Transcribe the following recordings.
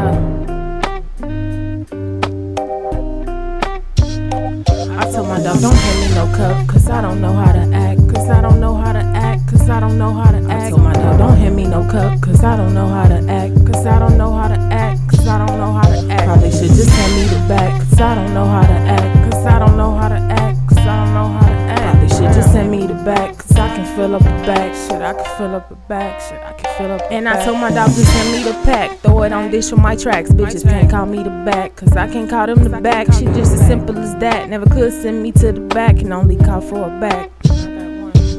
I told my dog, don't hit me no cup, cause I don't know how to act, cause I don't know how to act, cause I don't know how to act. I told my dog, don't hand me no cup, cause I don't know how to act, cause I don't know how to act, cause I don't know how to act. Probably should just hand me the back, cause I don't know how to act, cause I don't know how to act, cause I don't know how to act. Probably should just send me the back, can fill up a bag, shit, I can fill up a bag, shit, I can fill up a And I told my dog to send me the pack, throw it on dish with my tracks. Bitches can't call me the back, cause I can't call them the back. Shit just as simple as that. Never could send me to the back, can only call for a back.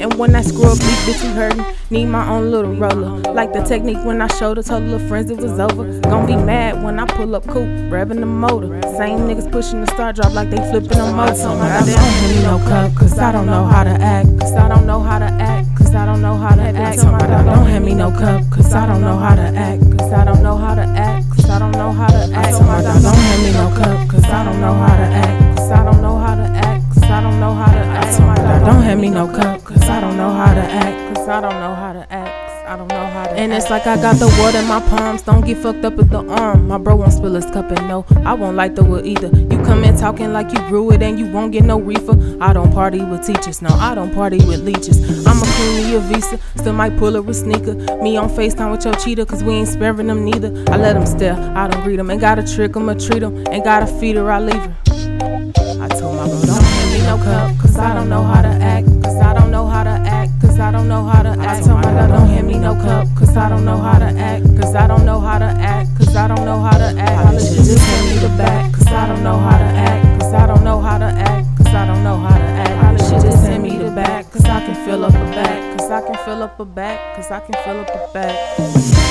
And when I screw up, these bitches hurting. Need my own little roller. Like the technique when I showed told her little friends it was over. Gon' be mad when I pull up coupe, revving the motor. Same niggas pushing the star drop like they flipping a motor. my don't me no cup, cause I don't know how to act, Cause I don't know how to act, cause I don't know how to act. my dog, don't hand me no cup, cause I don't know how to act, Cause I don't know how to act, cause I don't know how to I act. Don't hand me no cup, cause I don't know how to act. Cause I don't know how to act, I don't know how to And act. it's like I got the water in my palms, don't get fucked up with the arm. My bro won't spill his cup and no, I won't like the wood either. You come in talking like you grew it and you won't get no reefer. I don't party with teachers, no, I don't party with leeches. I'ma clean me a visa, still might pull her a sneaker. Me on FaceTime with your cheater, cause we ain't sparing them neither. I let them stare, I don't greet them, ain't gotta trick them or treat them, ain't gotta feed her, I leave her. I told my bro, don't hand me no cup, cause I don't know how to act, cause I don't know how to act, cause I don't know how to act. I told my dog, don't hand me no cup, cause I don't know how to act, Cause I don't know how to act, cause I don't know how to act. Probably should just hand me the back, cause I don't know how to act, Cause I don't know how to act, cause I don't know how to act. Probably should just hand me the back, cause I can fill up a bag. Cause I can fill up a back, cause I can fill up a back.